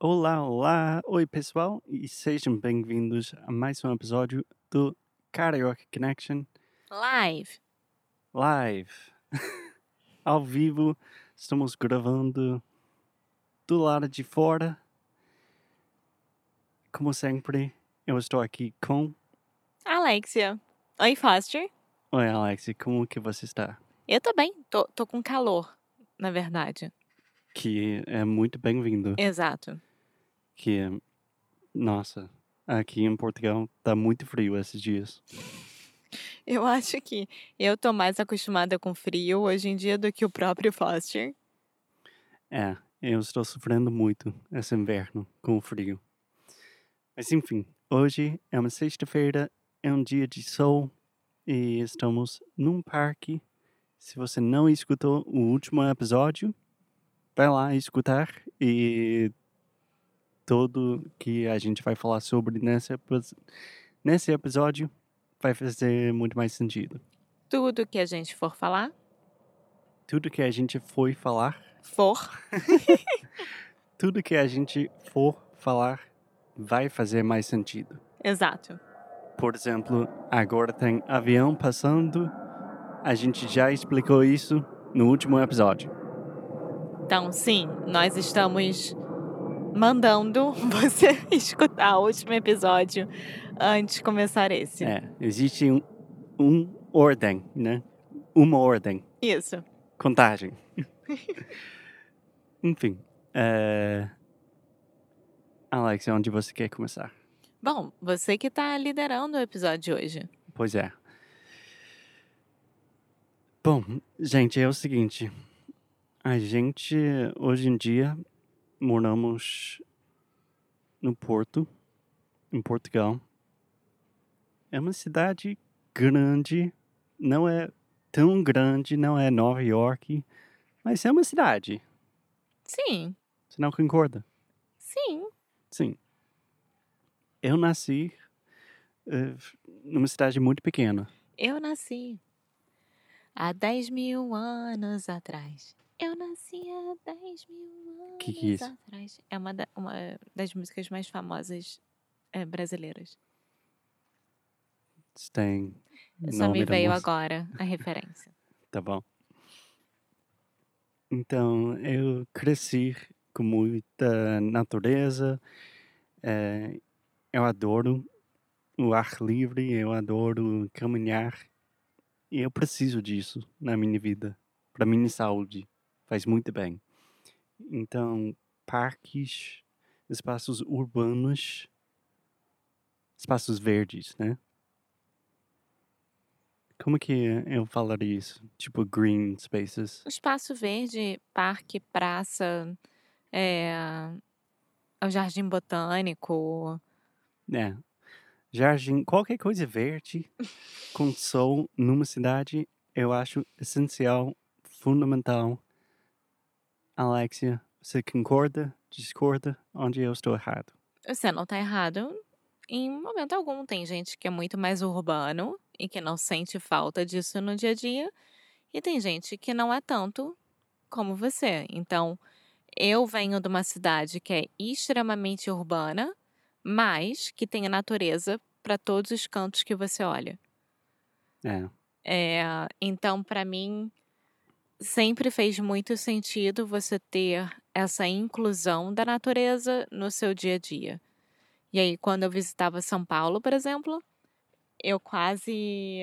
Olá, olá! Oi, pessoal, e sejam bem-vindos a mais um episódio do Karaoke Connection Live. Live. Ao vivo, estamos gravando do lado de fora. Como sempre, eu estou aqui com. Alexia. Oi, Foster. Oi, Alex, como que você está? Eu tô bem, tô, tô com calor, na verdade. Que é muito bem-vindo. Exato. Que, nossa, aqui em Portugal tá muito frio esses dias. Eu acho que eu tô mais acostumada com frio hoje em dia do que o próprio Foster. É, eu estou sofrendo muito esse inverno com o frio. Mas enfim, hoje é uma sexta-feira, é um dia de sol e estamos num parque. Se você não escutou o último episódio, vai lá escutar e tudo que a gente vai falar sobre nesse, nesse episódio vai fazer muito mais sentido. Tudo que a gente for falar, Tudo que a gente foi falar for, tudo que a gente for falar vai fazer mais sentido. exato. Por exemplo, agora tem avião passando. A gente já explicou isso no último episódio. Então, sim, nós estamos mandando você escutar o último episódio antes de começar esse. É, existe um, um ordem, né? Uma ordem, Isso. contagem. Enfim, é... Alex, onde você quer começar? Bom, você que tá liderando o episódio de hoje. Pois é. Bom, gente, é o seguinte. A gente, hoje em dia, moramos no Porto, em Portugal. É uma cidade grande, não é tão grande, não é Nova York, mas é uma cidade. Sim, Você não concorda? sim. Sim. Eu nasci eh, numa cidade muito pequena. Eu nasci há 10 mil anos atrás. Eu nasci há 10 mil anos Que que é isso? atrás. É uma, da- uma das músicas mais famosas eh, brasileiras. Tem Só me veio agora a referência. Tá bom. Então, eu cresci com muita natureza. eh, eu adoro o ar livre, eu adoro caminhar. E eu preciso disso na minha vida, para minha saúde. Faz muito bem. Então, parques, espaços urbanos, espaços verdes, né? Como que eu falaria isso? Tipo green spaces. Espaço verde, parque, praça, é, o jardim botânico. É. Jardim, qualquer coisa verde com sol numa cidade, eu acho essencial, fundamental. Alexia, você concorda, discorda, onde eu estou errado? Você não tá errado em momento algum. Tem gente que é muito mais urbano e que não sente falta disso no dia a dia. E tem gente que não é tanto como você. Então, eu venho de uma cidade que é extremamente urbana, mas que tem a natureza para todos os cantos que você olha. É, É, então, para mim, sempre fez muito sentido você ter essa inclusão da natureza no seu dia a dia. E aí, quando eu visitava São Paulo, por exemplo, eu quase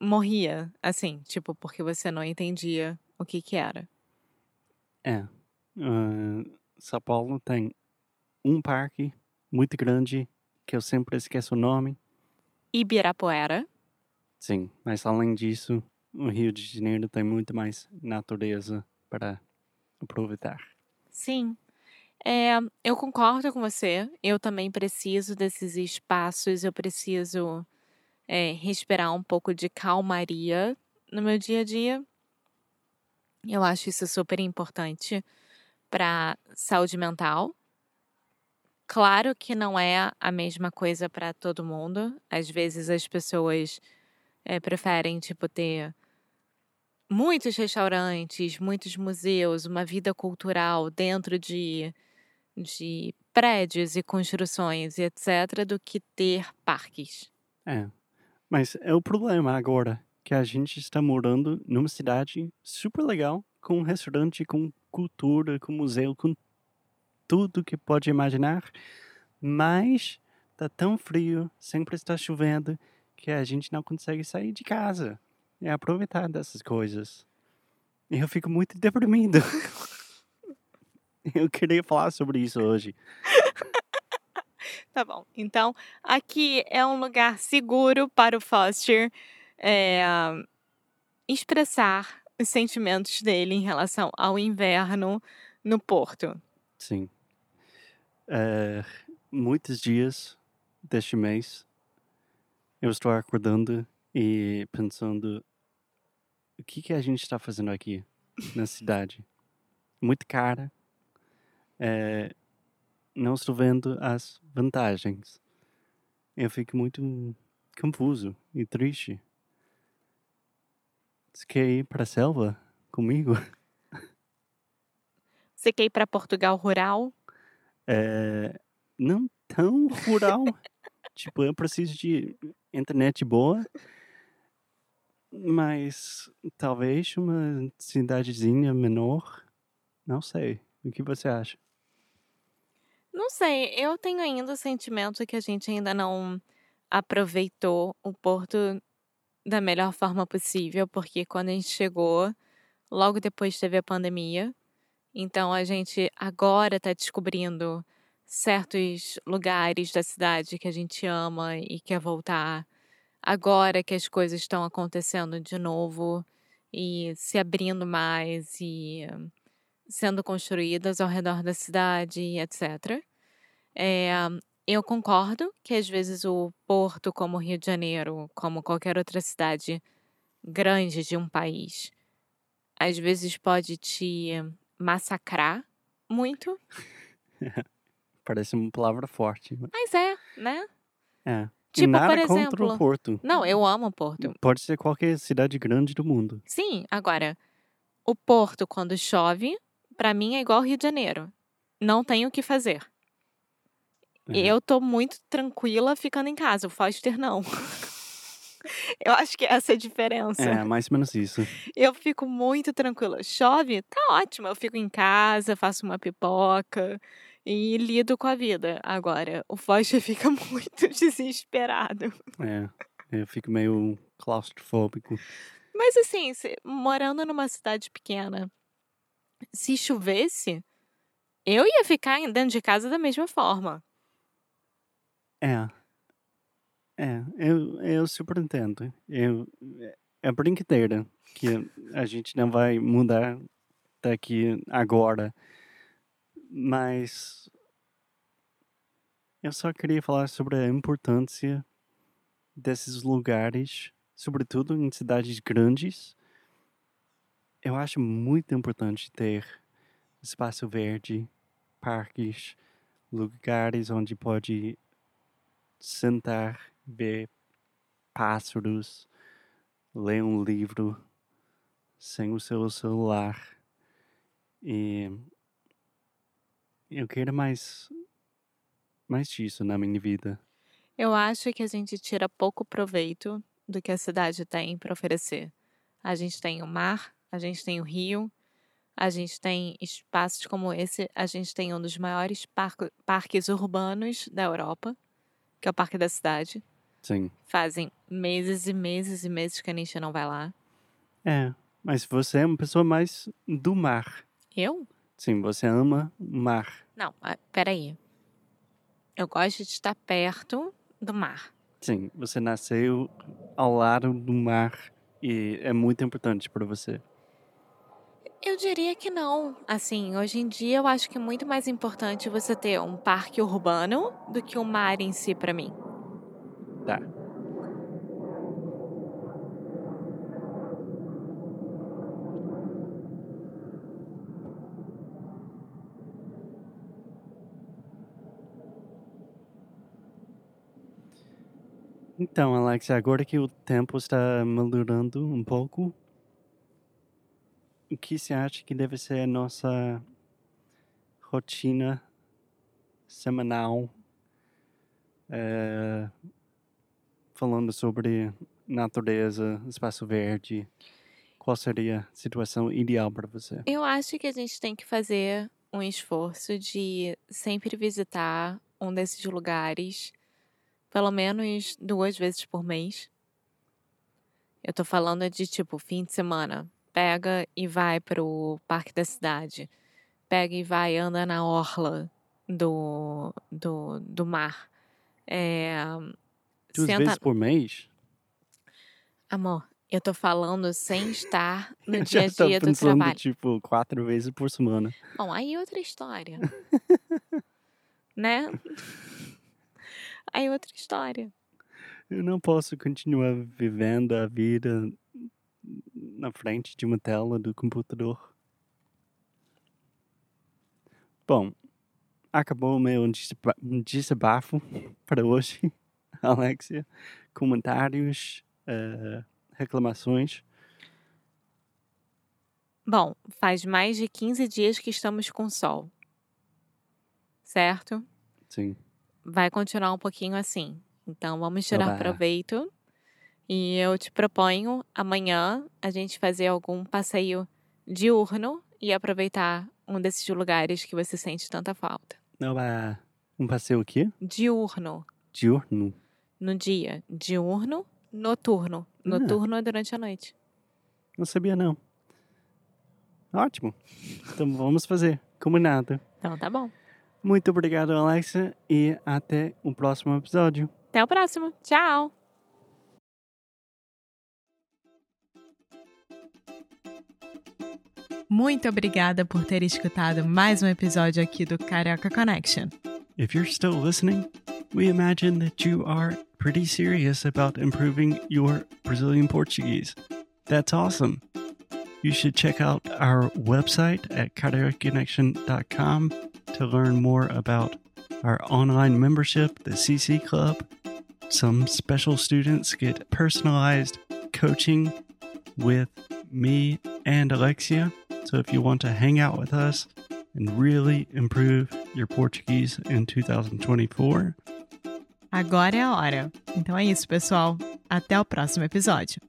morria, assim, tipo, porque você não entendia o que que era. É. ah, São Paulo tem um parque muito grande que eu sempre esqueço o nome. Ibirapuera. Sim, mas além disso, o Rio de Janeiro tem muito mais natureza para aproveitar. Sim. É, eu concordo com você. Eu também preciso desses espaços. Eu preciso é, respirar um pouco de calmaria no meu dia a dia. Eu acho isso super importante para saúde mental. Claro que não é a mesma coisa para todo mundo. Às vezes as pessoas é, preferem, tipo, ter muitos restaurantes, muitos museus, uma vida cultural dentro de, de prédios e construções e etc., do que ter parques. É, mas é o problema agora que a gente está morando numa cidade super legal, com um restaurante, com cultura, com museu, com tudo que pode imaginar, mas tá tão frio, sempre está chovendo, que a gente não consegue sair de casa e aproveitar dessas coisas. E eu fico muito deprimido. Eu queria falar sobre isso hoje. Tá bom. Então, aqui é um lugar seguro para o Foster é, expressar os sentimentos dele em relação ao inverno no Porto. Sim. É, muitos dias deste mês eu estou acordando e pensando o que, que a gente está fazendo aqui na cidade. Muito cara. É, não estou vendo as vantagens. Eu fico muito confuso e triste. Você quer ir para a selva comigo? Você quer ir para Portugal rural? É, não tão rural. tipo, eu preciso de internet boa. Mas talvez uma cidadezinha menor. Não sei. O que você acha? Não sei, eu tenho ainda o sentimento que a gente ainda não aproveitou o Porto da melhor forma possível, porque quando a gente chegou, logo depois teve a pandemia. Então a gente agora está descobrindo certos lugares da cidade que a gente ama e quer voltar. Agora que as coisas estão acontecendo de novo e se abrindo mais e sendo construídas ao redor da cidade, etc. É, eu concordo que às vezes o Porto, como o Rio de Janeiro, como qualquer outra cidade grande de um país, às vezes pode te massacrar muito. Parece uma palavra forte. mas- Mas é, né? É. Tipo, nada por contra o exemplo. Porto. Não, eu amo o Porto. Pode ser qualquer cidade grande do mundo. Sim, agora, o Porto, quando chove, pra mim é igual Rio de Janeiro. Não tem o que fazer. É. Eu tô muito tranquila ficando em casa, o Foster não. Eu acho que essa é a diferença. É, mais ou menos isso. Eu fico muito tranquila. Chove, tá ótimo. Eu fico em casa, faço uma pipoca e lido com a vida. Agora, o Foster fica muito desesperado. É. Eu fico meio claustrofóbico. Mas assim, se- morando numa cidade pequena, se chovesse, eu ia ficar dentro de casa da mesma forma. É. É, eu, eu super entendo. Eu, é brincadeira que a gente não vai mudar daqui agora. Mas eu só queria falar sobre a importância desses lugares, sobretudo em cidades grandes. Eu acho muito importante ter espaço verde, parques, lugares onde pode sentar, ver pássaros, ler um livro sem o seu celular. E eu quero mais mais disso na minha vida. Eu acho que a gente tira pouco proveito do que a cidade tem para oferecer. A gente tem o mar, a gente tem o rio, a gente tem espaços como esse, a gente tem um dos maiores parques urbanos da Europa, que é o Parque da Cidade. Sim. Fazem meses e meses e meses que a gente não vai lá. É, mas você é uma pessoa mais do mar. Eu? Sim, você ama o mar. Não, peraí. Eu gosto de estar perto do mar. Sim, você nasceu ao lado do mar e é muito importante para você. Eu diria que não. Assim, hoje em dia eu acho que é muito mais importante você ter um parque urbano do que o mar em si pra mim. Tá. Então, Alex, agora que o tempo está melhorando um pouco, o que você acha que deve ser a nossa rotina semanal eh, falando sobre natureza, espaço verde? Qual seria a situação ideal para você? Eu acho que a gente tem que fazer um esforço de sempre visitar um desses lugares, pelo menos duas vezes por mês. Eu tô falando de tipo fim de semana. Pega e vai pro parque da cidade. Pega e vai, anda na orla do, do, do mar. É, Duas senta. vezes por mês? Amor, eu tô falando sem estar no dia a dia do trabalho. tipo, quatro vezes por semana. Bom, aí outra história. né? Aí outra história. Eu não posso continuar vivendo a vida na frente de uma tela do computador. Bom, acabou o meu desaba- desabafo para hoje, Alexia. Comentários, eh, reclamações. Bom, faz mais de 15 dias que estamos com sol. Certo? Sim, Vai continuar um pouquinho assim. Então vamos Então tirar vai. proveito. E eu te proponho amanhã a gente fazer algum passeio diurno e aproveitar um desses lugares que você sente tanta falta. não é um passeio aqui? Diurno, Diurno. no dia. Diurno, noturno. Ah. Noturno é durante a noite. Não sabia não. Ótimo. Então vamos fazer. Combinado. Então tá bom. Muito obrigado, Alexa, e até o próximo episódio. Até o próximo. Tchau! Muito obrigada por ter escutado mais um episódio aqui do Carioca Connection. If you're still listening, we imagine that you are pretty serious about improving your Brazilian Portuguese. That's awesome. You should check out our website at cariocaconnection.com to learn more about our online membership, the CC Club. Some special students get personalized coaching with me and Alexia. So if you want to hang out with us and really improve your Portuguese in 2024, Agora é a hora. Então é isso, pessoal. Até o próximo episódio.